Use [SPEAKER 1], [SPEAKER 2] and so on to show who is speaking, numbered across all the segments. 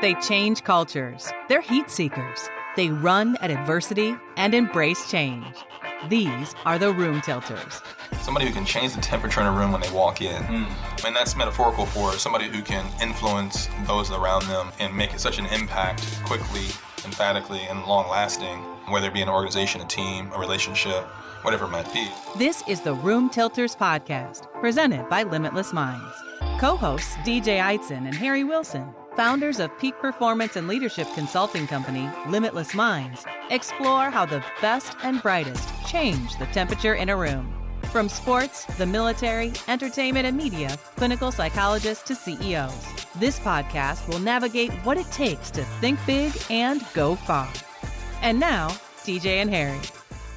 [SPEAKER 1] They change cultures. They're heat seekers. They run at adversity and embrace change. These are the room tilters.
[SPEAKER 2] Somebody who can change the temperature in a room when they walk in. Mm. And that's metaphorical for somebody who can influence those around them and make it such an impact quickly, emphatically, and long lasting, whether it be an organization, a team, a relationship, whatever it might be.
[SPEAKER 1] This is the Room Tilters podcast, presented by Limitless Minds. Co hosts DJ Eidson and Harry Wilson founders of peak performance and leadership consulting company Limitless Minds, explore how the best and brightest change the temperature in a room. From sports, the military, entertainment, and media, clinical psychologists to CEOs. This podcast will navigate what it takes to think big and go far. And now, DJ and Harry.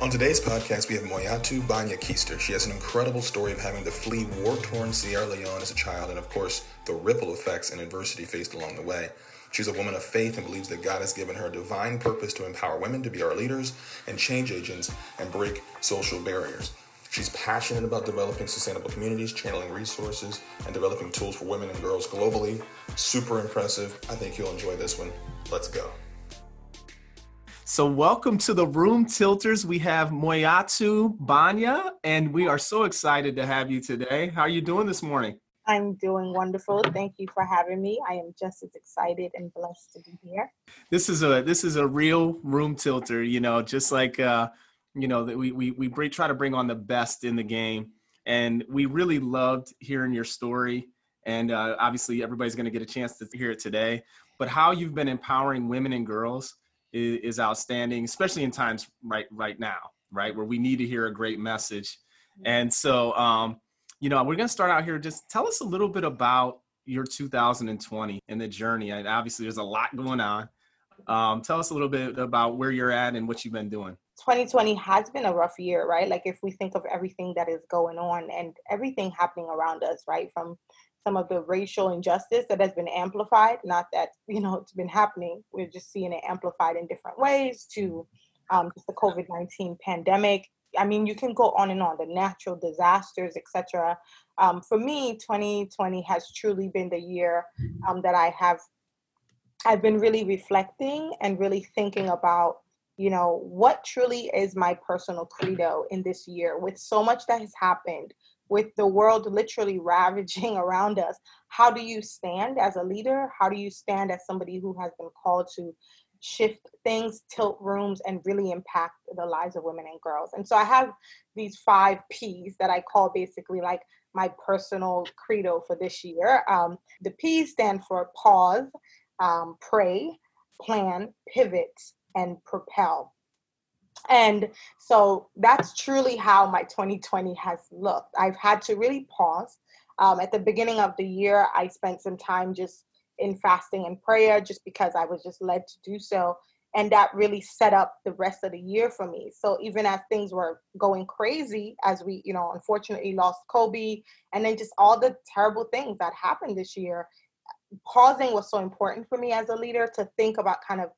[SPEAKER 3] On today's podcast, we have Moiyattu Banya Keister. She has an incredible story of having to flee war torn Sierra Leone as a child, and of course, the ripple effects and adversity faced along the way. She's a woman of faith and believes that God has given her a divine purpose to empower women to be our leaders and change agents and break social barriers. She's passionate about developing sustainable communities, channeling resources, and developing tools for women and girls globally. Super impressive. I think you'll enjoy this one. Let's go.
[SPEAKER 4] So, welcome to the Room Tilters. We have Moiyattu Banya, and we are so excited to have you today. How are you doing this morning?
[SPEAKER 5] I'm doing wonderful. Thank you for having me. I am just as excited and blessed to be here.
[SPEAKER 4] This is a this is a real room tilter. You know, just like uh, you know that we we we try to bring on the best in the game, and we really loved hearing your story. And uh, obviously, everybody's going to get a chance to hear it today. But how you've been empowering women and girls is, is outstanding, especially in times right right now, right where we need to hear a great message. And so, um, you know, we're going to start out here. Just tell us a little bit about your 2020 and the journey. And obviously, there's a lot going on. Um, tell us a little bit about where you're at and what you've been doing.
[SPEAKER 5] 2020 has been a rough year, right? Like if we think of everything that is going on and everything happening around us, right? From some of the racial injustice that has been amplified. Not that you know it's been happening. We're just seeing it amplified in different ways. To um, just the COVID nineteen pandemic. I mean, you can go on and on. The natural disasters, etc. Um, for me, 2020 has truly been the year um, that I have. I've been really reflecting and really thinking about you know what truly is my personal credo in this year with so much that has happened with the world literally ravaging around us, how do you stand as a leader? How do you stand as somebody who has been called to shift things, tilt rooms, and really impact the lives of women and girls? And so I have these five P's that I call basically like my personal credo for this year. Um, the P's stand for pause, um, pray, plan, pivot, and propel. And so that's truly how my 2020 has looked. I've had to really pause. Um, at the beginning of the year, I spent some time just in fasting and prayer just because I was just led to do so. And that really set up the rest of the year for me. So even as things were going crazy, as we, you know, unfortunately lost Kobe, and then just all the terrible things that happened this year, pausing was so important for me as a leader to think about kind of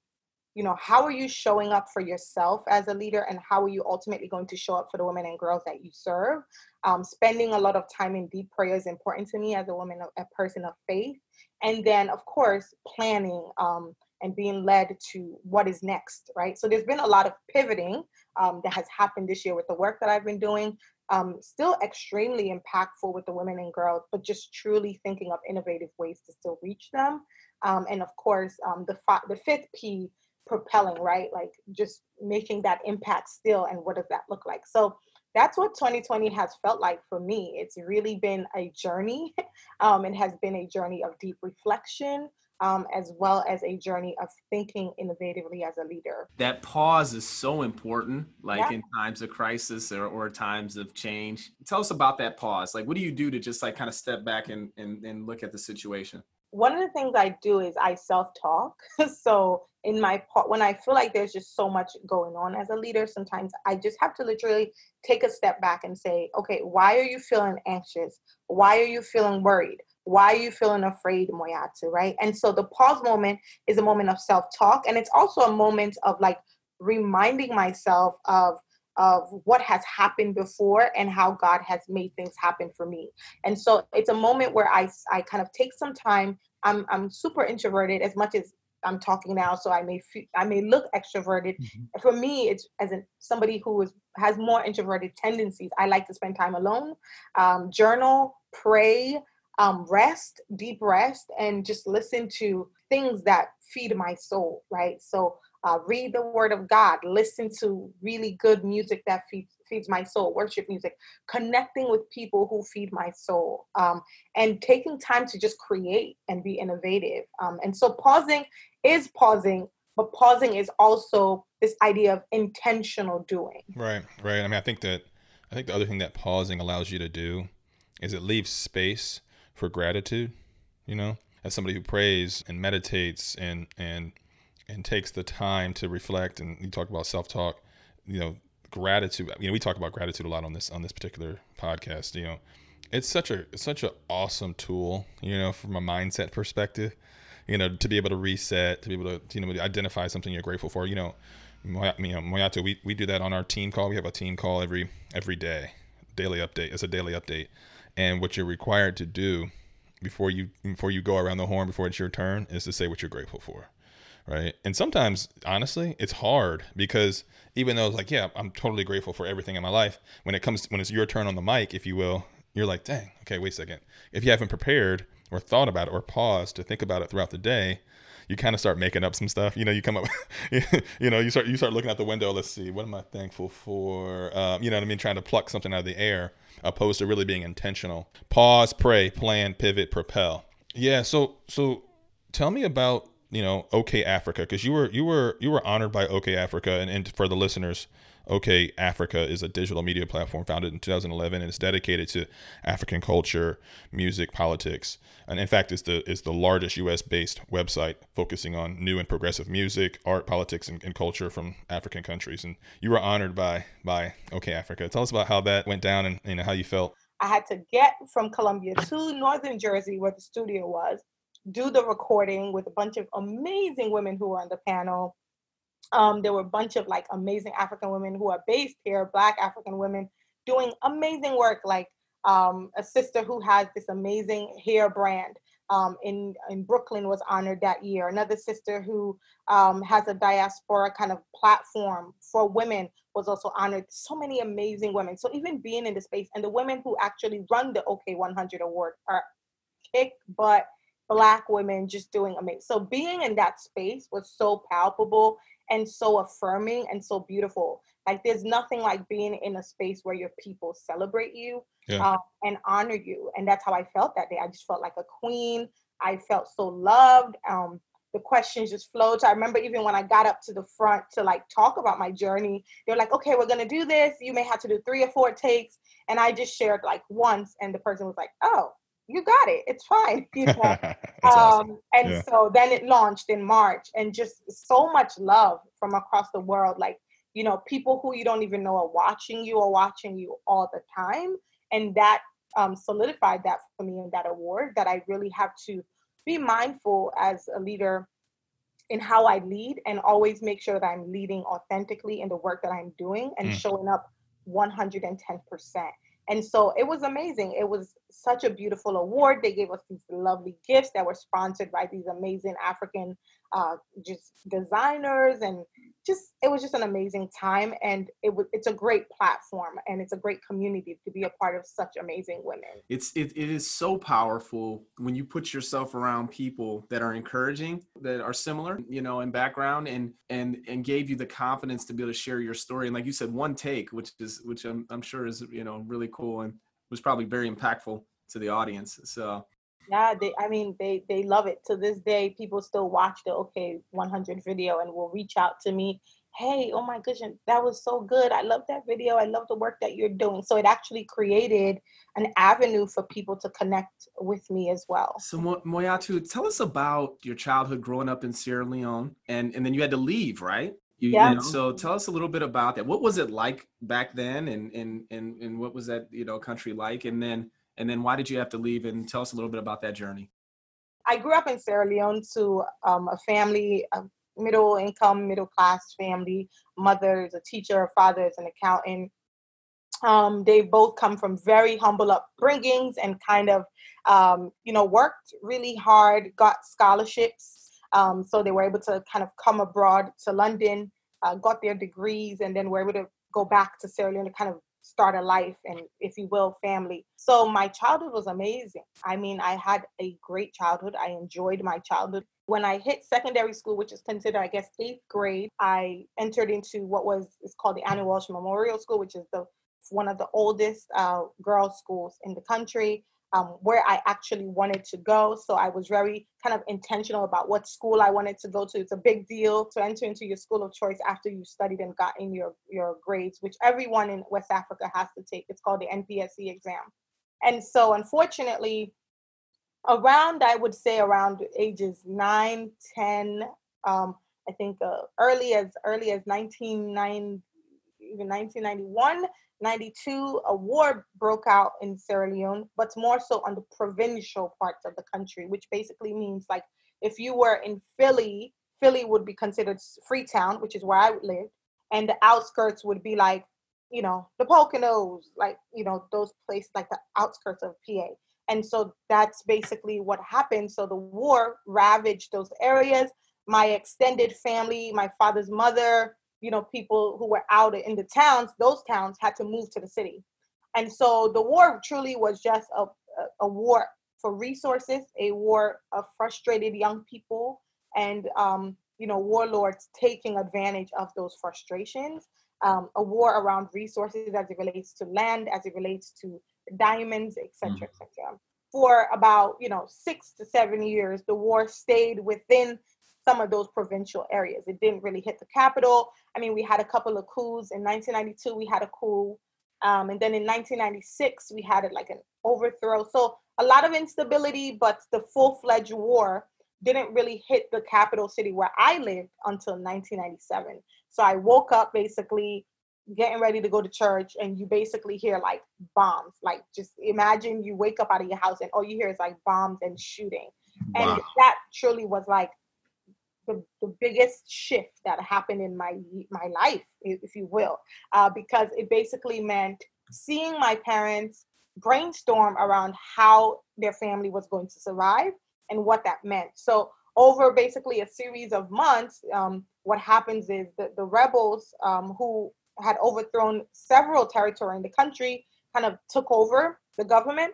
[SPEAKER 5] you know how are you showing up for yourself as a leader and how are you ultimately going to show up for the women and girls that you serve um, spending a lot of time in deep prayer is important to me as a woman a person of faith and then of course planning um, and being led to what is next right so there's been a lot of pivoting um, that has happened this year with the work that i've been doing um, still extremely impactful with the women and girls but just truly thinking of innovative ways to still reach them um, and of course um, the, fi- the fifth p propelling, right? Like just making that impact still. And what does that look like? So that's what 2020 has felt like for me. It's really been a journey. Um, it has been a journey of deep reflection. Um, as well as a journey of thinking innovatively as a leader.
[SPEAKER 4] That pause is so important, like yeah. in times of crisis or, or times of change. Tell us about that pause. Like, what do you do to just like kind of step back and, and, and look at the situation?
[SPEAKER 5] one of the things I do is I self talk. so in my part, when I feel like there's just so much going on as a leader, sometimes I just have to literally take a step back and say, okay, why are you feeling anxious? Why are you feeling worried? Why are you feeling afraid, Moiyattu? Right. And so the pause moment is a moment of self talk. And it's also a moment of like reminding myself of of what has happened before and how God has made things happen for me. And so it's a moment where I, I kind of take some time I'm I'm super introverted as much as I'm talking now, so I may feel, I may look extroverted. Mm-hmm. For me, it's as in somebody who is has more introverted tendencies. I like to spend time alone, um, journal, pray, um, rest, deep rest, and just listen to things that feed my soul. Right. So uh, read the Word of God, listen to really good music that feeds feeds my soul, worship music, connecting with people who feed my soul, um, and taking time to just create and be innovative. Um, and so pausing is pausing, but pausing is also this idea of intentional doing.
[SPEAKER 2] Right, right. I mean, I think that I think the other thing that pausing allows you to do is it leaves space for gratitude. You know, as somebody who prays and meditates and and and takes the time to reflect and you talk about self-talk you know gratitude. You know we talk about gratitude a lot on this on this particular podcast you know. It's such a it's such an awesome tool you know from a mindset perspective you know to be able to reset to be able to you know identify something you're grateful for. You know you know Moiyattu we, we do that on our team call. We have a team call every every day daily update. It's a daily update. And what you're required to do before you before you go around the horn before it's your turn is to say what you're grateful for right? And sometimes, honestly, it's hard because even though it's like, yeah, I'm totally grateful for everything in my life, when it comes when it's your turn on the mic, if you will, you're like, dang, okay, wait a second. If you haven't prepared or thought about it or paused to think about it throughout the day, you kind of start making up some stuff. You know, you come up, you know, you start you start looking out the window. Let's see, what am I thankful for? Um, you know what I mean? Trying to pluck something out of the air, opposed to really being intentional. Pause, pray, plan, pivot, propel. Yeah. So so, tell me about you know OK Africa because you were you were you were honored by OK Africa and, and for the listeners OK Africa is a digital media platform founded in 2011 and it's dedicated to African culture, music, politics, and in fact is the is the largest U.S. based website focusing on new and progressive music, art, politics, and, and culture from African countries. And you were honored by by OK Africa. Tell us about how that went down and you know how you felt.
[SPEAKER 5] I had to get from Columbia to Northern Jersey, where the studio was, do the recording with a bunch of amazing women who were on the panel. Um, there were a bunch of like amazing African women who are based here, Black African women doing amazing work, like um, a sister who has this amazing hair brand um, in in Brooklyn was honored that year. Another sister who um, has a diaspora kind of platform for women was also honored. So many amazing women. So even being in the space and the women who actually run the OK 100 Award are kick butt black women just doing amazing. So being in that space was so palpable and so affirming and so beautiful. Like there's nothing like being in a space where your people celebrate you yeah. um, and honor you. And that's how I felt that day. I just felt like a queen. I felt so loved. Um, the questions just flowed. So I remember even when I got up to the front to like talk about my journey, they're like, okay, we're gonna do this. You may have to do three or four takes. And I just shared like once, and the person was like, oh, you got it. It's fine. You know? um, awesome. And yeah. so then it launched in March, and just so much love from across the world. Like, you know, people who you don't even know are watching you are watching you all the time. And that um, solidified that for me in that award that I really have to be mindful as a leader in how I lead and always make sure that I'm leading authentically in the work that I'm doing and mm. showing up 110%. And so it was amazing. It was such a beautiful award. They gave us these lovely gifts that were sponsored by these amazing African uh, just designers and just it was just an amazing time and it was it's a great platform and it's a great community to be a part of such amazing women.
[SPEAKER 4] It's it, it is so powerful when you put yourself around people that are encouraging that are similar you know in background and and and gave you the confidence to be able to share your story. And like you said one take which is which i'm, I'm sure is you know really cool and was probably very impactful to the audience. So
[SPEAKER 5] yeah they i mean they they love it. To this day people still watch the OK 100 video and will reach out to me. Hey oh my goodness that was so good. I love that video. I love the work that you're doing. So it actually created an avenue for people to connect with me as well.
[SPEAKER 4] So Mo- moiyattu tell us about your childhood growing up in sierra leone and and then you had to leave right? You, yeah. You know, so tell us a little bit about that. What was it like back then and and and, and what was that you know country like? And then and then why did you have to leave? And tell us a little bit about that journey.
[SPEAKER 5] I grew up in Sierra Leone to um, a family, a middle income, middle class family. Mother is a teacher, father is an accountant. Um, they both come from very humble upbringings and kind of, um, you know, worked really hard, got scholarships. Um, so they were able to kind of come abroad to London, uh, got their degrees, and then were able to go back to Sierra Leone to kind of start a life and, if you will, family. So my childhood was amazing. I mean, I had a great childhood. I enjoyed my childhood. When I hit secondary school, which is considered, I guess, eighth grade, I entered into what was is called the Annie Walsh Memorial School, which is the one of the oldest uh, girls' schools in the country um, where I actually wanted to go. So I was very kind of intentional about what school I wanted to go to. It's a big deal to enter into your school of choice after you studied and gotten your, your grades, which everyone in West Africa has to take. It's called the NPSE exam. And so unfortunately, around, I would say around ages 9, 10, um, I think uh, early as early as 1990, even 1991, 92, a war broke out in Sierra Leone, but more so on the provincial parts of the country, which basically means like if you were in Philly, Philly would be considered Freetown, which is where I lived, and the outskirts would be like, you know, the Poconos, like, you know, those places like the outskirts of PA. And so that's basically what happened. So the war ravaged those areas. My extended family, my father's mother, you know, people who were out in the towns, those towns had to move to the city. And so the war truly was just a, a, a war for resources, a war of frustrated young people and, um, you know, warlords taking advantage of those frustrations. Um, a war around resources as it relates to land, as it relates to diamonds, etc., mm. etc. For about you know six to seven years, the war stayed within some of those provincial areas. It didn't really hit the capital. I mean, we had a couple of coups. In 1992, we had a coup. Um, and then in 1996, we had it like an overthrow. So a lot of instability, but the full fledged war didn't really hit the capital city where I lived until 1997. So I woke up basically getting ready to go to church, and you basically hear like bombs. Like just imagine you wake up out of your house and all you hear is like bombs and shooting. Wow. And that truly was like the, the biggest shift that happened in my my life, if you will, uh, because it basically meant seeing my parents brainstorm around how their family was going to survive and what that meant. So over basically a series of months, um, what happens is that the rebels um, who had overthrown several territory in the country kind of took over the government.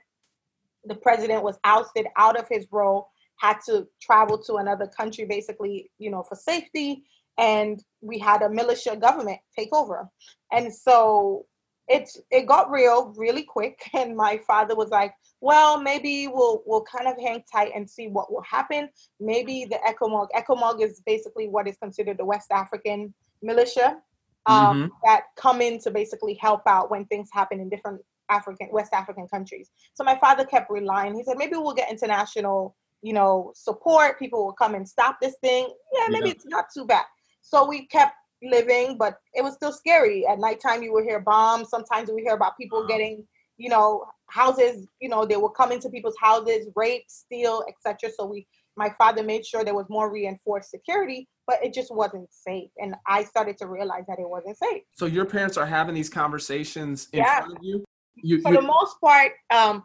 [SPEAKER 5] The president was ousted out of his role had to travel to another country basically, you know, for safety. And we had a militia government take over. And so it's it got real really quick. And my father was like, well, maybe we'll we'll kind of hang tight and see what will happen. Maybe the ECOMOG. ECOMOG is basically what is considered the West African militia um, mm-hmm. that come in to basically help out when things happen in different African West African countries. So my father kept relying. He said maybe we'll get international you know, support. People will come and stop this thing. Yeah, maybe yeah. it's not too bad. So we kept living, but it was still scary. At nighttime, you would hear bombs. Sometimes we hear about people getting, you know, houses. You know, they would come into people's houses, rape, steal, etc. So we, my father made sure there was more reinforced security, but it just wasn't safe. And I started to realize that it wasn't safe.
[SPEAKER 4] So your parents are having these conversations in yeah. front of you.
[SPEAKER 5] You, for the most part, um,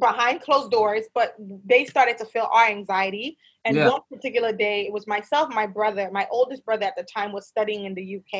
[SPEAKER 5] behind closed doors, but they started to feel our anxiety. And yeah. one particular day, it was myself, my brother, my oldest brother at the time was studying in the UK.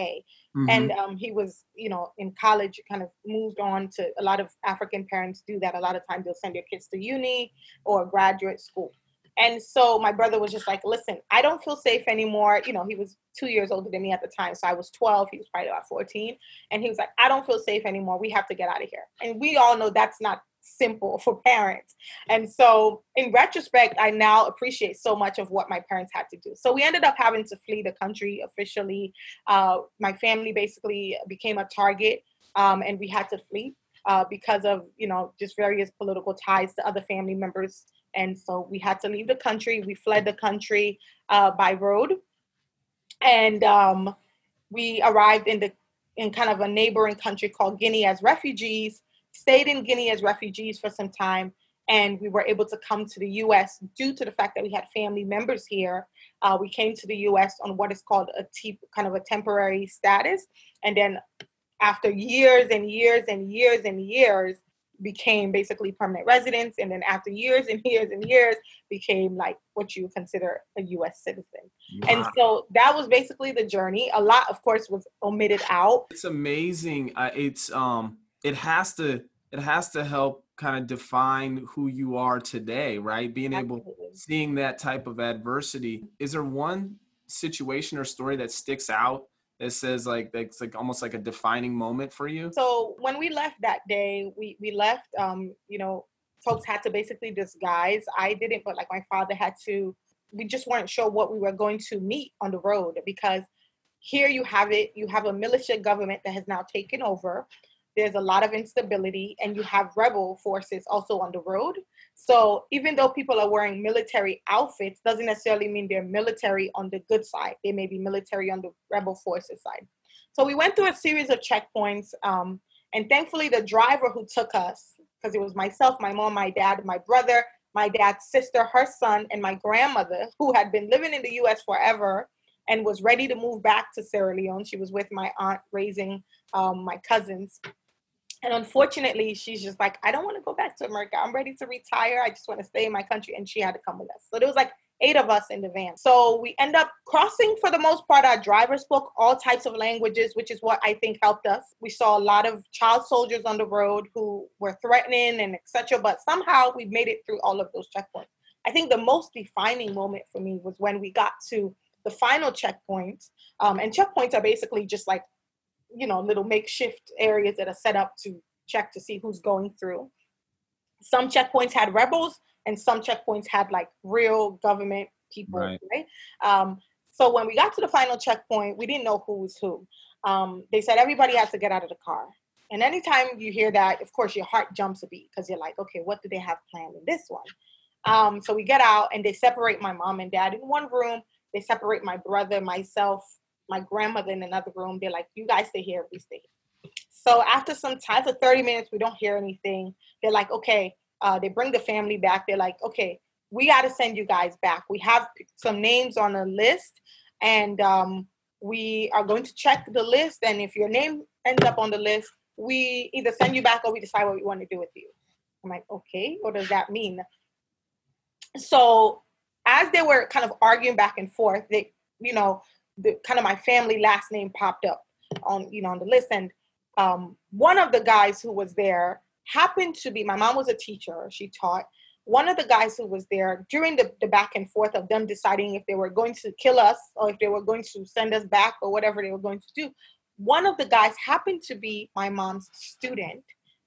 [SPEAKER 5] Mm-hmm. And um, he was, you know, in college, kind of moved on to a lot of African parents do that. A lot of times they'll send their kids to uni or graduate school. And so my brother was just like, listen, I don't feel safe anymore. You know, he was two years older than me at the time. So I was 12, he was probably about 14. And he was like, I don't feel safe anymore. We have to get out of here. And we all know that's not simple for parents. And so, in retrospect, I now appreciate so much of what my parents had to do. So, we ended up having to flee the country officially. Uh, my family basically became a target, um, and we had to flee uh, because of, you know, just various political ties to other family members. And so, we had to leave the country. We fled the country uh, by road. And um, we arrived in the in kind of a neighboring country called Guinea as refugees stayed in Guinea as refugees for some time, and we were able to come to the U.S. due to the fact that we had family members here. Uh, we came to the U.S. on what is called a t- kind of a temporary status, and then after years and years and years and years became basically permanent residents and then after years and years and years became like what you consider a US citizen. Wow. And so that was basically the journey. A lot of course was omitted out.
[SPEAKER 4] It's amazing. Uh, it's um it has to it has to help kind of define who you are today, right? Being Absolutely. able seeing that type of adversity. Is there one situation or story that sticks out that says like it's like almost like a defining moment for you?
[SPEAKER 5] So when we left that day, we we left um, you know, folks had to basically disguise. I didn't, but like my father had to we just weren't sure what we were going to meet on the road because here you have it, you have a militia government that has now taken over there's a lot of instability and you have rebel forces also on the road. So even though people are wearing military outfits doesn't necessarily mean they're military on the good side. They may be military on the rebel forces side. So we went through a series of checkpoints um, and thankfully the driver who took us because it was myself my mom my dad my brother my dad's sister her son and my grandmother who had been living in the us forever and was ready to move back to sierra leone. She was with my aunt raising um, my cousins and unfortunately, she's just like, I don't want to go back to America. I'm ready to retire. I just want to stay in my country. And she had to come with us. So there was like eight of us in the van. So we end up crossing for the most part. Our driver spoke all types of languages, which is what I think helped us. We saw a lot of child soldiers on the road who were threatening and etc. But somehow we made it through all of those checkpoints. I think the most defining moment for me was when we got to the final checkpoint. Um, and checkpoints are basically just like you know little makeshift areas that are set up to check to see who's going through. Some checkpoints had rebels and some checkpoints had like real government people right, right? Um, so when we got to the final checkpoint we didn't know who was who. Um, they said everybody has to get out of the car. And anytime you hear that of course your heart jumps a beat because you're like okay what do they have planned in this one? Um, so we get out and they separate my mom and dad in one room. They separate my brother myself my grandmother in another room. They're like, you guys stay here, we stay here. So after some time, for 30 minutes, we don't hear anything. They're like, okay, uh, they bring the family back. They're like, okay, we got to send you guys back. We have some names on a list and um, we are going to check the list. And if your name ends up on the list, we either send you back or we decide what we want to do with you. I'm like, okay, what does that mean? So as they were kind of arguing back and forth, they, you know, the kind of my family last name popped up on you know on the list. And um, one of the guys who was there happened to be my mom was a teacher. She taught. One of the guys who was there during the, the back and forth of them deciding if they were going to kill us or if they were going to send us back or whatever they were going to do one of the guys happened to be my mom's student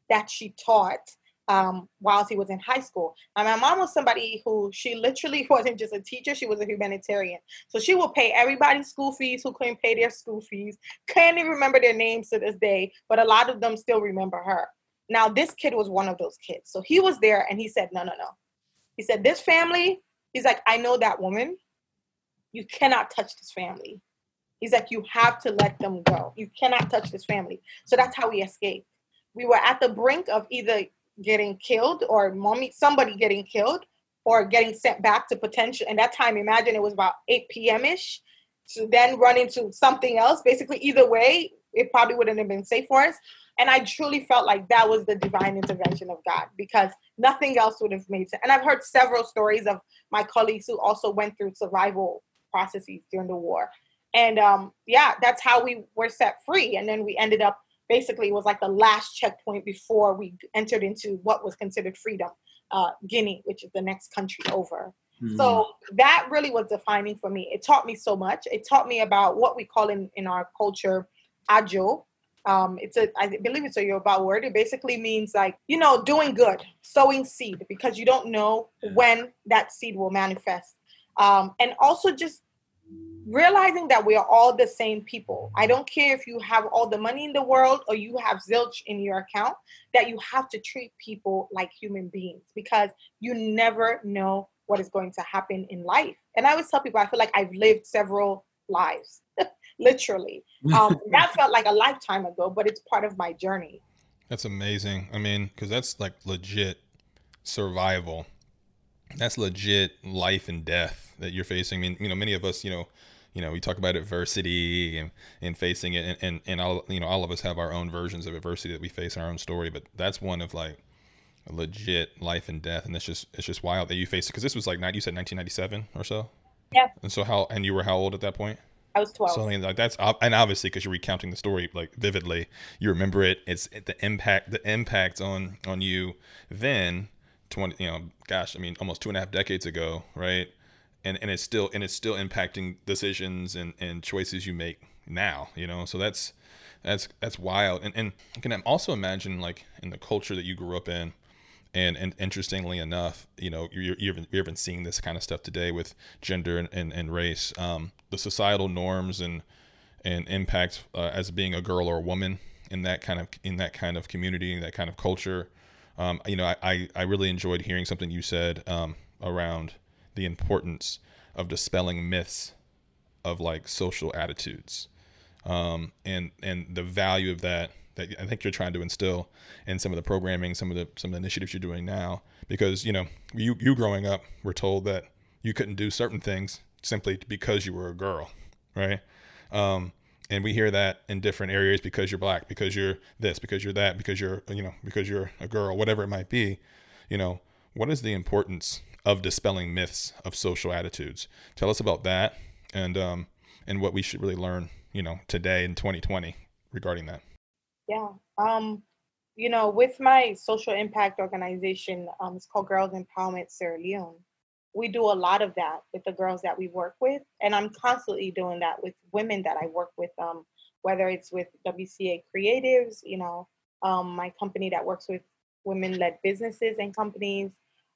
[SPEAKER 5] that she taught um, while he was in high school. And my mom was somebody who she literally wasn't just a teacher, she was a humanitarian. So she would pay everybody's school fees who couldn't pay their school fees. Can't even remember their names to this day, but a lot of them still remember her. Now, this kid was one of those kids. So he was there and he said, No, no, no. He said, This family, he's like, I know that woman. You cannot touch this family. He's like, You have to let them go. You cannot touch this family. So that's how we escaped. We were at the brink of either getting killed or mommy somebody getting killed or getting sent back to potential and that time imagine it was about 8 p.m ish to then run into something else. Basically either way it probably wouldn't have been safe for us. And i truly felt like that was the divine intervention of god because nothing else would have made sense and i've heard several stories of my colleagues who also went through survival processes during the war. And um, yeah that's how we were set free and then we ended up basically was like the last checkpoint before we entered into what was considered freedom, uh, Guinea, which is the next country over. Mm-hmm. So that really was defining for me. It taught me so much. It taught me about what we call in, in our culture ajo. Um, it's a, I believe it's a Yoruba word. It basically means like, you know, doing good, sowing seed, because you don't know when that seed will manifest. Um, and also just realizing that we are all the same people. I don't care if you have all the money in the world or you have zilch in your account, that you have to treat people like human beings because you never know what is going to happen in life. And I always tell people, I feel like I've lived several lives, literally. Um, that felt like a lifetime ago, but it's part of my journey.
[SPEAKER 2] That's amazing. I mean, because that's like legit survival. That's legit life and death that you're facing. I mean, you know, many of us, you know, you know, we talk about adversity and, and facing it, and, and, and all you know, all of us have our own versions of adversity that we face in our own story, but that's one of like legit life and death, and it's just it's just wild that you faced it because this was like you said 1997 or so.
[SPEAKER 5] Yeah.
[SPEAKER 2] And so how and you were how old at that point?
[SPEAKER 5] I was 12.
[SPEAKER 2] So I mean, like that's and obviously because you're recounting the story like vividly, you remember it. It's the impact, the impact on on you then, twenty, you know, gosh, I mean, almost two and a half decades ago, right? And and it's still and it's still impacting decisions and and choices you make now, you know. So that's that's that's wild. And and I can also imagine like in the culture that you grew up in, and and interestingly enough, you know, you're, you're, you're even seeing this kind of stuff today with gender and, and, and race, um, the societal norms and and impact uh, as being a girl or a woman in that kind of in that kind of community, that kind of culture. Um, you know, I, I, really enjoyed hearing something you said um, around the importance of dispelling myths of like social attitudes um, and and the value of that that I think you're trying to instill in some of the programming, some of the some of the initiatives you're doing now. Because you know, you you growing up were told that you couldn't do certain things simply because you were a girl, right? Um, and we hear that in different areas because you're black, because you're this, because you're that, because you're you know because you're a girl, whatever it might be. You know, what is the importance of dispelling myths of social attitudes? Tell us about that and um, and what we should really learn, you know, today in 2020 regarding that.
[SPEAKER 5] Yeah. Um, you know, with my social impact organization, um, it's called Girls Empowerment Sierra Leone. We do a lot of that with the girls that we work with, and I'm constantly doing that with women that I work with. Um, whether it's with WCA Creatives, you know, um, my company that works with women-led businesses and companies,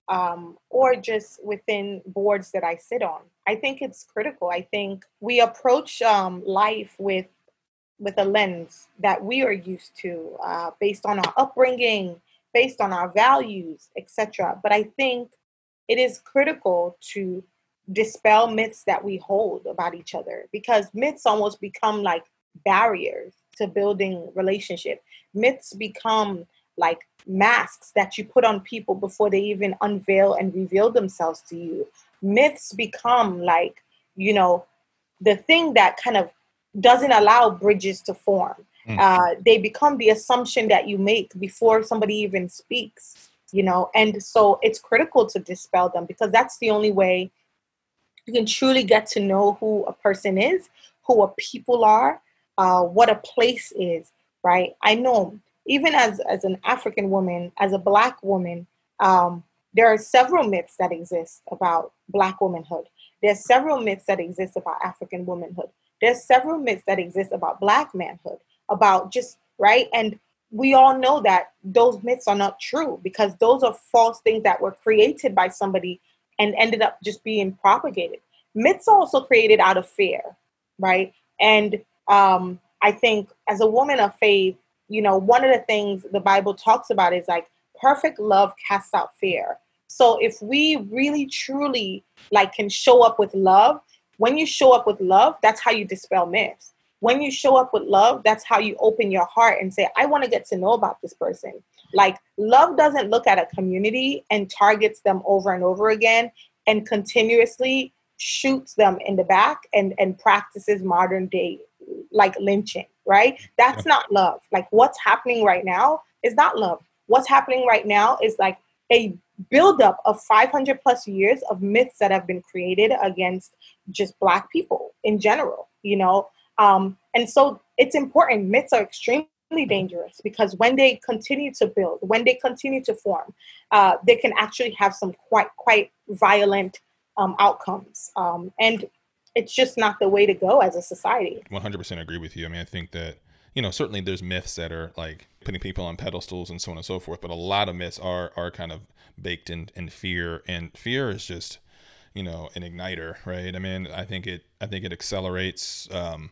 [SPEAKER 5] um, or just within boards that I sit on. I think it's critical. I think we approach um, life with with a lens that we are used to uh, based on our upbringing based on our values etc but i think it is critical to dispel myths that we hold about each other because myths almost become like barriers to building relationship myths become like masks that you put on people before they even unveil and reveal themselves to you myths become like you know the thing that kind of doesn't allow bridges to form. Mm. Uh, they become the assumption that you make before somebody even speaks, you know, and so it's critical to dispel them because that's the only way you can truly get to know who a person is, who a people are, uh, what a place is, right? I know even as as an African woman, as a black woman, um, there are several myths that exist about black womanhood. There's several myths that exist about African womanhood. There's several myths that exist about black manhood, about just right. And we all know that those myths are not true because those are false things that were created by somebody and ended up just being propagated. Myths are also created out of fear, right? And um, I think as a woman of faith, you know, one of the things the Bible talks about is like perfect love casts out fear. So if we really truly like can show up with love, when you show up with love, that's how you dispel myths. When you show up with love, that's how you open your heart and say, I want to get to know about this person. Like, love doesn't look at a community and targets them over and over again and continuously shoots them in the back and, and practices modern day like lynching, right? That's not love. Like, what's happening right now is not love. What's happening right now is like a buildup of 500 plus years of myths that have been created against just black people in general you know um, and so it's important myths are extremely dangerous because when they continue to build when they continue to form uh, they can actually have some quite quite violent um, outcomes. Um, and it's just not the way to go as a society.
[SPEAKER 2] 100% agree with you. I mean i think that you know certainly there's myths that are like putting people on pedestals and so on and so forth but a lot of myths are are kind of baked in, in fear. And fear is just you know an igniter right? I mean i think it i think it accelerates um,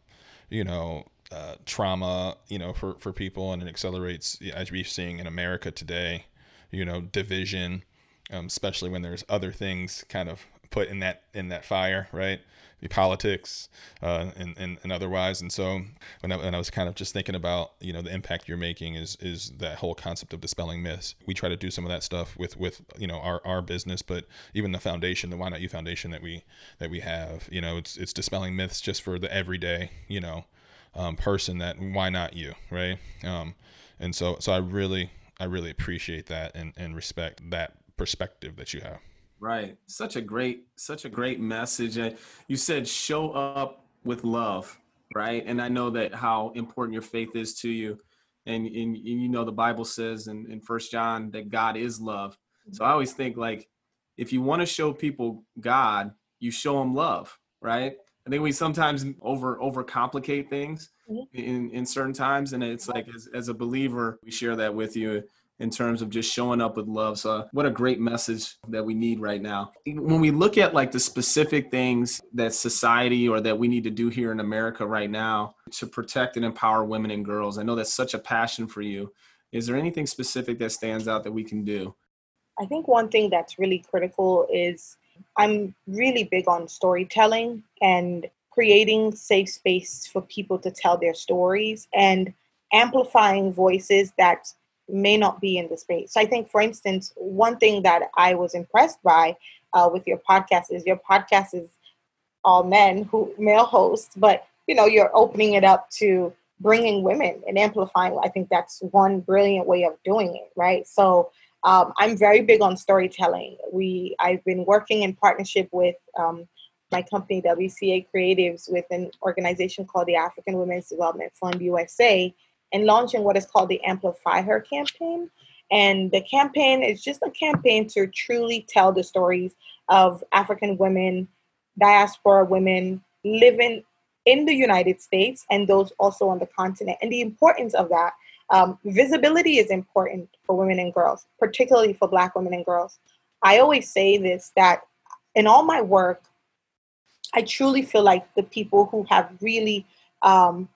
[SPEAKER 2] you know uh, trauma you know for for people and it accelerates as we're seeing in america today you know division um, especially when there's other things kind of put in that in that fire, right? The politics uh, and, and, and otherwise. And so when I, when I was kind of just thinking about you know the impact you're making is is that whole concept of dispelling myths. We try to do some of that stuff with with you know our, our business, but even the foundation, the Why Not You Foundation that we that we have, you know, it's it's dispelling myths just for the everyday you know um, person that why not you, right? Um, and so so I really I really appreciate that and and respect that perspective that you have.
[SPEAKER 4] Right. Such a great, such a great message. And you said show up with love, right? And I know that how important your faith is to you. And, and, and you know the Bible says in, in First John that God is love. So I always think like if you want to show people God, you show them love, right? I think we sometimes over overcomplicate things mm-hmm. in in certain times, and it's like as, as a believer, we share that with you in terms of just showing up with love. So, what a great message that we need right now. When we look at like the specific things that society or that we need to do here in America right now to protect and empower women and girls, I know that's such a passion for you. Is there anything specific that stands out that we can do?
[SPEAKER 5] I think one thing that's really critical is I'm really big on storytelling and creating safe space for people to tell their stories and amplifying voices that may not be in the space. So I think, for instance, one thing that I was impressed by uh, with your podcast is your podcast is all men who male hosts, but you know you're opening it up to bringing women and amplifying. I think that's one brilliant way of doing it, right? So um, I'm very big on storytelling. We I've been working in partnership with um, my company WCA Creatives with an organization called the African Women's Development Fund USA and launching what is called the Amplify Her campaign. And the campaign is just a campaign to truly tell the stories of African women, diaspora women living in the United States and those also on the continent, and the importance of that. Um, visibility is important for women and girls, particularly for Black women and girls. I always say this that in all my work, I truly feel like the people who have really um,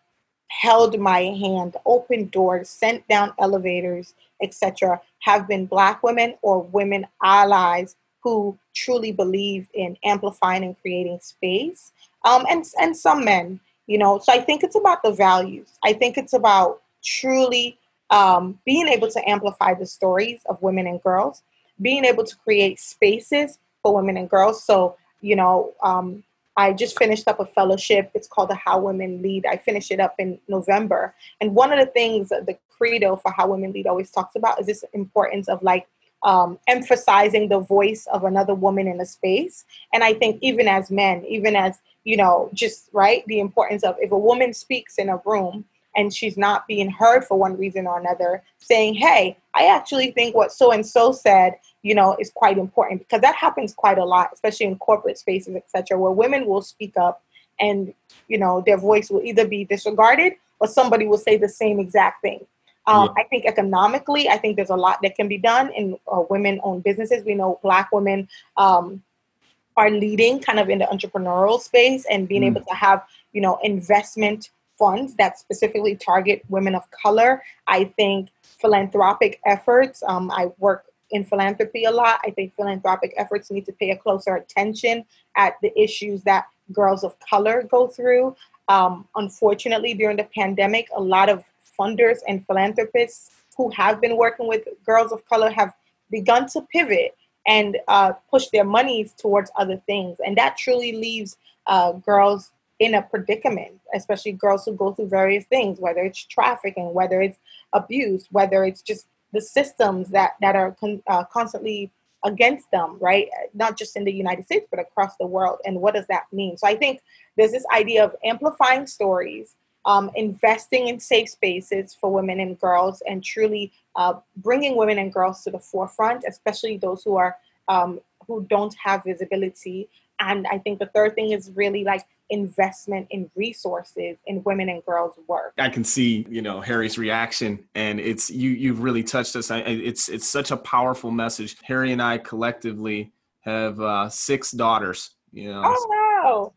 [SPEAKER 5] held my hand, opened doors, sent down elevators, etc., have been Black women or women allies who truly believe in amplifying and creating space, um, and and some men, you know. So I think it's about the values. I think it's about truly um, being able to amplify the stories of women and girls, being able to create spaces for women and girls. So you know, um, I just finished up a fellowship. It's called the How Women Lead. I finished it up in November. And one of the things the credo for How Women Lead always talks about is this importance of like um, emphasizing the voice of another woman in a space. And I think even as men, even as, you know, just right, the importance of if a woman speaks in a room, and she's not being heard for one reason or another, saying, Hey, I actually think what so and so said, you know, is quite important because that happens quite a lot, especially in corporate spaces, etc., where women will speak up and, you know, their voice will either be disregarded or somebody will say the same exact thing. Um, yeah. I think economically, I think there's a lot that can be done in uh, women-owned businesses. We know Black women um, are leading kind of in the entrepreneurial space and being mm. able to have, you know, investment funds that specifically target women of color. I think philanthropic efforts, um, I work in philanthropy a lot. I think philanthropic efforts need to pay a closer attention at the issues that girls of color go through. Um, unfortunately, during the pandemic, a lot of funders and philanthropists who have been working with girls of color have begun to pivot and uh, push their monies towards other things. And that truly leaves uh, girls in a predicament, especially girls who go through various things, whether it's trafficking, whether it's abuse, whether it's just the systems that that are con- uh, constantly against them, right? Not just in the United States, but across the world. And what does that mean? So I think there's this idea of amplifying stories, um, investing in safe spaces for women and girls, and truly uh, bringing women and girls to the forefront, especially those who are um, who don't have visibility. And I think the third thing is really like investment in resources in women and girls work.
[SPEAKER 4] I can see you know harry's reaction and it's you you've really touched us. I, it's it's such a powerful message. Harry and i collectively have uh, six daughters you know.
[SPEAKER 5] Oh wow.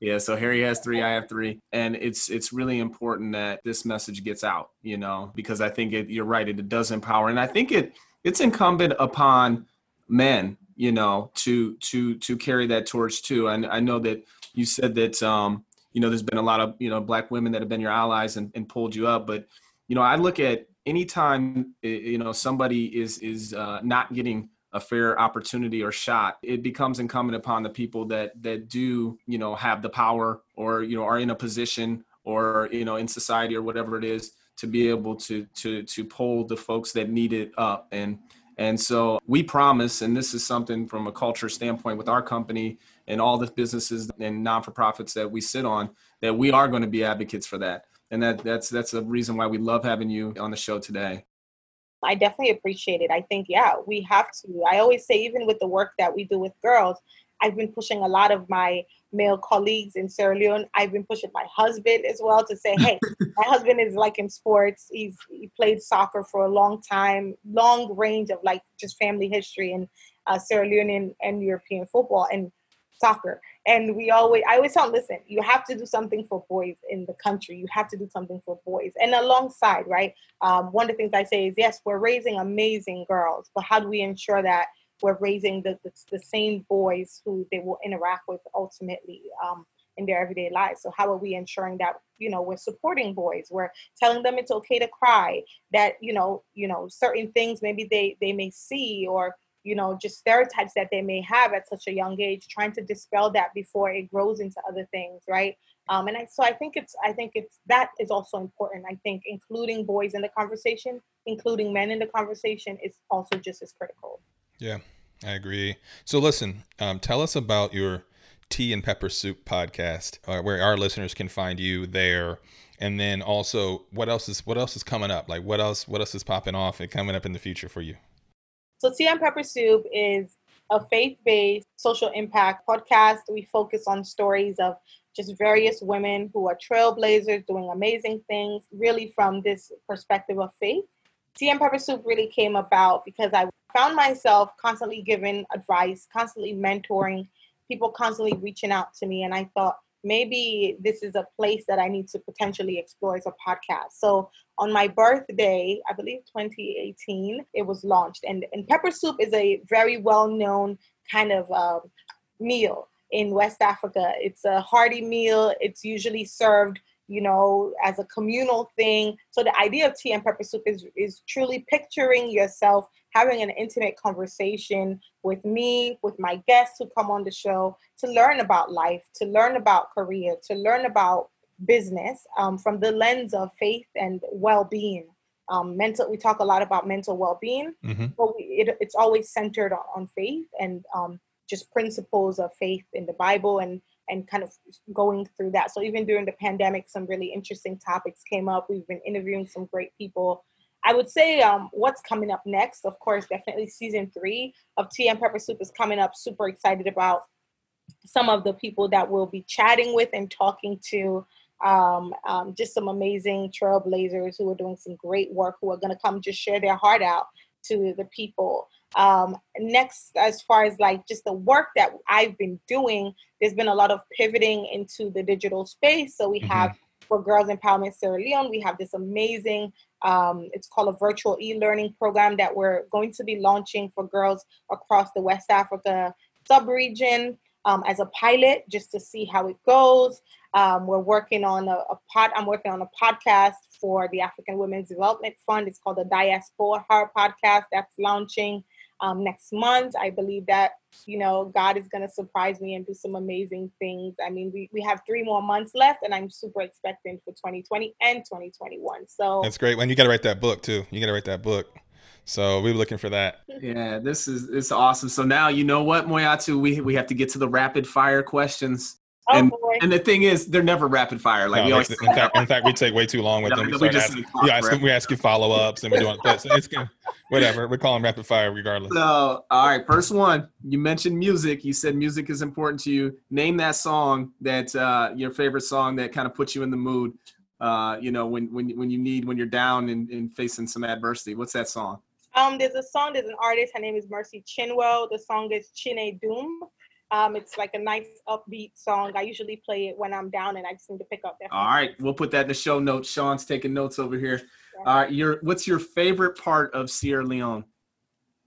[SPEAKER 4] Yeah so harry has three i have three and it's it's really important that this message gets out you know because i think it, you're right it, it does empower and i think it it's incumbent upon men you know, to to to carry that torch too. And I know that you said that um, you know there's been a lot of you know black women that have been your allies and, and pulled you up, but you know I look at anytime you know somebody is is uh, not getting a fair opportunity or shot it becomes incumbent upon the people that that do you know have the power or you know are in a position or you know in society or whatever it is to be able to to to pull the folks that need it up and and so we promise and this is something from a culture standpoint with our company and all the businesses and non-for-profits that we sit on that we are going to be advocates for that and that that's that's a reason why we love having you on the show today
[SPEAKER 5] I definitely appreciate it. I think, yeah, we have to. I always say, even with the work that we do with girls, I've been pushing a lot of my male colleagues in Sierra Leone. I've been pushing my husband as well to say, hey, my husband is like in sports. He's he played soccer for a long time, long range of like just family history and uh, Sierra Leone and, European football and soccer. And we always, I always tell listen, you have to do something for boys in the country. You have to do something for boys. And alongside, right? Um, one of the things I say is, yes, we're raising amazing girls, but how do we ensure that we're raising the, the, the same boys who they will interact with ultimately um, in their everyday lives? So how are we ensuring that you know we're supporting boys? We're telling them it's okay to cry. That you know, you know, certain things maybe they they may see or you know just stereotypes that they may have at such a young age trying to dispel that before it grows into other things right um, and I, so i think it's i think it's that is also important i think including boys in the conversation including men in the conversation is also just as critical
[SPEAKER 2] yeah i agree so listen um, tell us about your tea and pepper soup podcast uh, where our listeners can find you there and then also what else is what else is coming up like what else what else is popping off and coming up in the future for you
[SPEAKER 5] so Tea and Pepper Soup is a faith-based social impact podcast. We focus on stories of just various women who are trailblazers doing amazing things, really from this perspective of faith. Tea and Pepper Soup really came about because I found myself constantly giving advice, constantly mentoring, people constantly reaching out to me. And I thought, maybe this is a place that I need to potentially explore as a podcast. So on my birthday, I believe 2018, it was launched. And, and pepper soup is a very well known kind of uh, meal in West Africa. It's a hearty meal, it's usually served you know, as a communal thing. So the idea of tea and pepper soup is is truly picturing yourself having an intimate conversation with me, with my guests who come on the show to learn about life, to learn about career, to learn about business um, from the lens of faith and well-being. Um, mental, we talk a lot about mental well-being, mm-hmm. but we, it, it's always centered on, on faith and um, just principles of faith in the Bible and and kind of going through that. So even during the pandemic, some really interesting topics came up. We've been interviewing some great people. I would say um, what's coming up next, of course, definitely season three of Tea and Pepper Soup is coming up. Super excited about some of the people that we'll be chatting with and talking to. Um, um, just some amazing trailblazers who are doing some great work, who are going to come just share their heart out to the people. Um, next, as far as like just the work that I've been doing, there's been a lot of pivoting into the digital space. So we mm-hmm. have for Girls Empowerment Sierra Leone, we have this amazing, um, it's called a virtual e-learning program that we're going to be launching for girls across the West Africa sub-region um, as a pilot, just to see how it goes. Um, we're working on a, a pod. I'm working on a podcast for the African Women's Development Fund. It's called the Diaspora Her Podcast. That's launching um, next month. I believe that, you know, God is going to surprise me and do some amazing things. I mean, we, we have three more months left and I'm super expecting for 2020 and 2021. So
[SPEAKER 2] that's great. When you got to write that book too, you got to write that book. So we were looking for that.
[SPEAKER 4] Yeah, this is it's awesome. So now you know what, Moiyattu, we we have to get to the rapid fire questions. Oh, and, boy. and the thing is, they're never rapid fire. Like no, we always
[SPEAKER 2] in, fact, in fact, we take way too long with no, them. We, just we, ask, we ask you follow ups and we do it. So it's good. Whatever. We call them rapid fire regardless.
[SPEAKER 4] So, all right. First one. You mentioned music. You said music is important to you. Name that song that uh, your favorite song that kind of puts you in the mood. Uh, you know, when when when you need when you're down and, and facing some adversity. What's that song?
[SPEAKER 5] Um, there's a song. There's an artist. Her name is Mercy Chinwo. The song is Chinedum. Um, it's like a nice upbeat song. I usually play it when I'm down and I just need to pick up that.
[SPEAKER 4] All right, we'll put that in the show notes. Sean's taking notes over here. Yeah. All right, your what's your favorite part of Sierra Leone?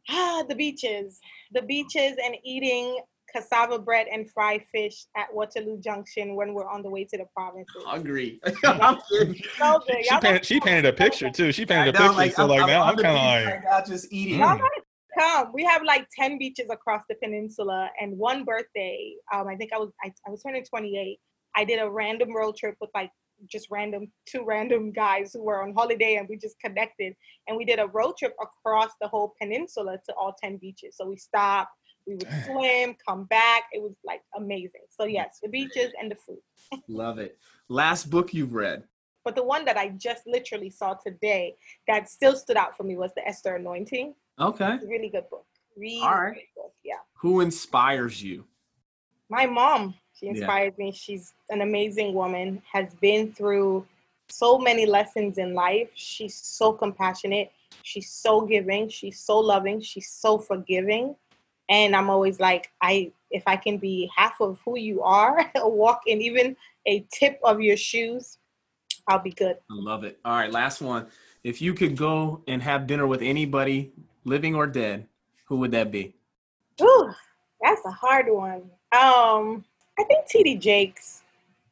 [SPEAKER 5] Ah, the beaches. the beaches and eating cassava bread and fried fish at Waterloo Junction when we're on the way to the provinces.
[SPEAKER 4] Hungry.
[SPEAKER 5] so good.
[SPEAKER 6] She painted, she painted a picture too. She painted a picture.
[SPEAKER 4] Like,
[SPEAKER 6] so like now I'm
[SPEAKER 4] on the
[SPEAKER 6] kind of
[SPEAKER 4] beach
[SPEAKER 6] like,
[SPEAKER 4] right now just eating.
[SPEAKER 5] Y'all gotta come. We have like 10 beaches across the peninsula. And one birthday, um, I think I was I, I was turning 28. I did a random road trip with like just random two random guys who were on holiday and we just connected and we did a road trip across the whole peninsula to all 10 beaches. So we stopped, we would swim, come back. It was like amazing. So yes, the beaches and the food.
[SPEAKER 4] Love it. Last book you've read.
[SPEAKER 5] But the one that I just literally saw today that still stood out for me was the Esther Anointing.
[SPEAKER 4] Okay.
[SPEAKER 5] It's a really good book. Really
[SPEAKER 4] All right.
[SPEAKER 5] good book. Yeah.
[SPEAKER 4] Who inspires you?
[SPEAKER 5] My mom, she
[SPEAKER 4] Yeah.
[SPEAKER 5] inspires me. She's an amazing woman, has been through so many lessons in life. She's so compassionate. She's so giving. She's so loving. She's so forgiving. And I'm always like, I if I can be half of who you are, walk in even a tip of your shoes, I'll be good.
[SPEAKER 4] I love it. All right, last one. If you could go and have dinner with anybody, living or dead, who would that be?
[SPEAKER 5] Ooh, that's a hard one. Um, I think TD Jakes.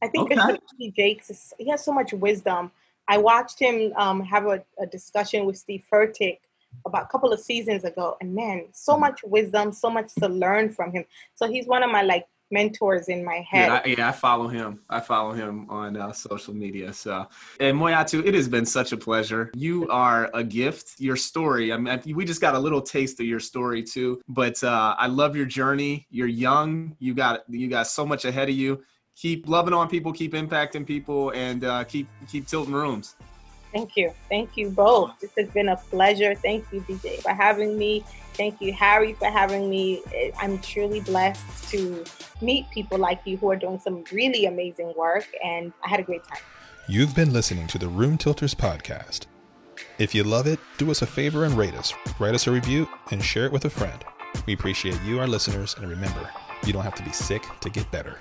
[SPEAKER 5] I think
[SPEAKER 4] Okay.
[SPEAKER 5] TD Jakes is he has so much wisdom. I watched him um, have a, a discussion with Steve Furtick about a couple of seasons ago, and man, so much wisdom, so much to learn from him. So he's one of my like mentors in my head.
[SPEAKER 4] I, yeah, I follow him. I follow him on uh, social media. So, and Moiyattu, it has been such a pleasure. You are a gift. Your story. I mean, we just got a little taste of your story too. But uh, I love your journey. You're young. You got you got so much ahead of you. Keep loving on people. Keep impacting people, and uh, keep keep tilting rooms.
[SPEAKER 5] Thank you. Thank you both. This has been a pleasure. Thank you, DJ, for having me. Thank you, Harry, for having me. I'm truly blessed to meet people like you who are doing some really amazing work, and I had a great time.
[SPEAKER 3] You've been listening to the Room Tilters podcast. If you love it, do us a favor and rate us, write us a review, and share it with a friend. We appreciate you, our listeners, and remember, you don't have to be sick to get better.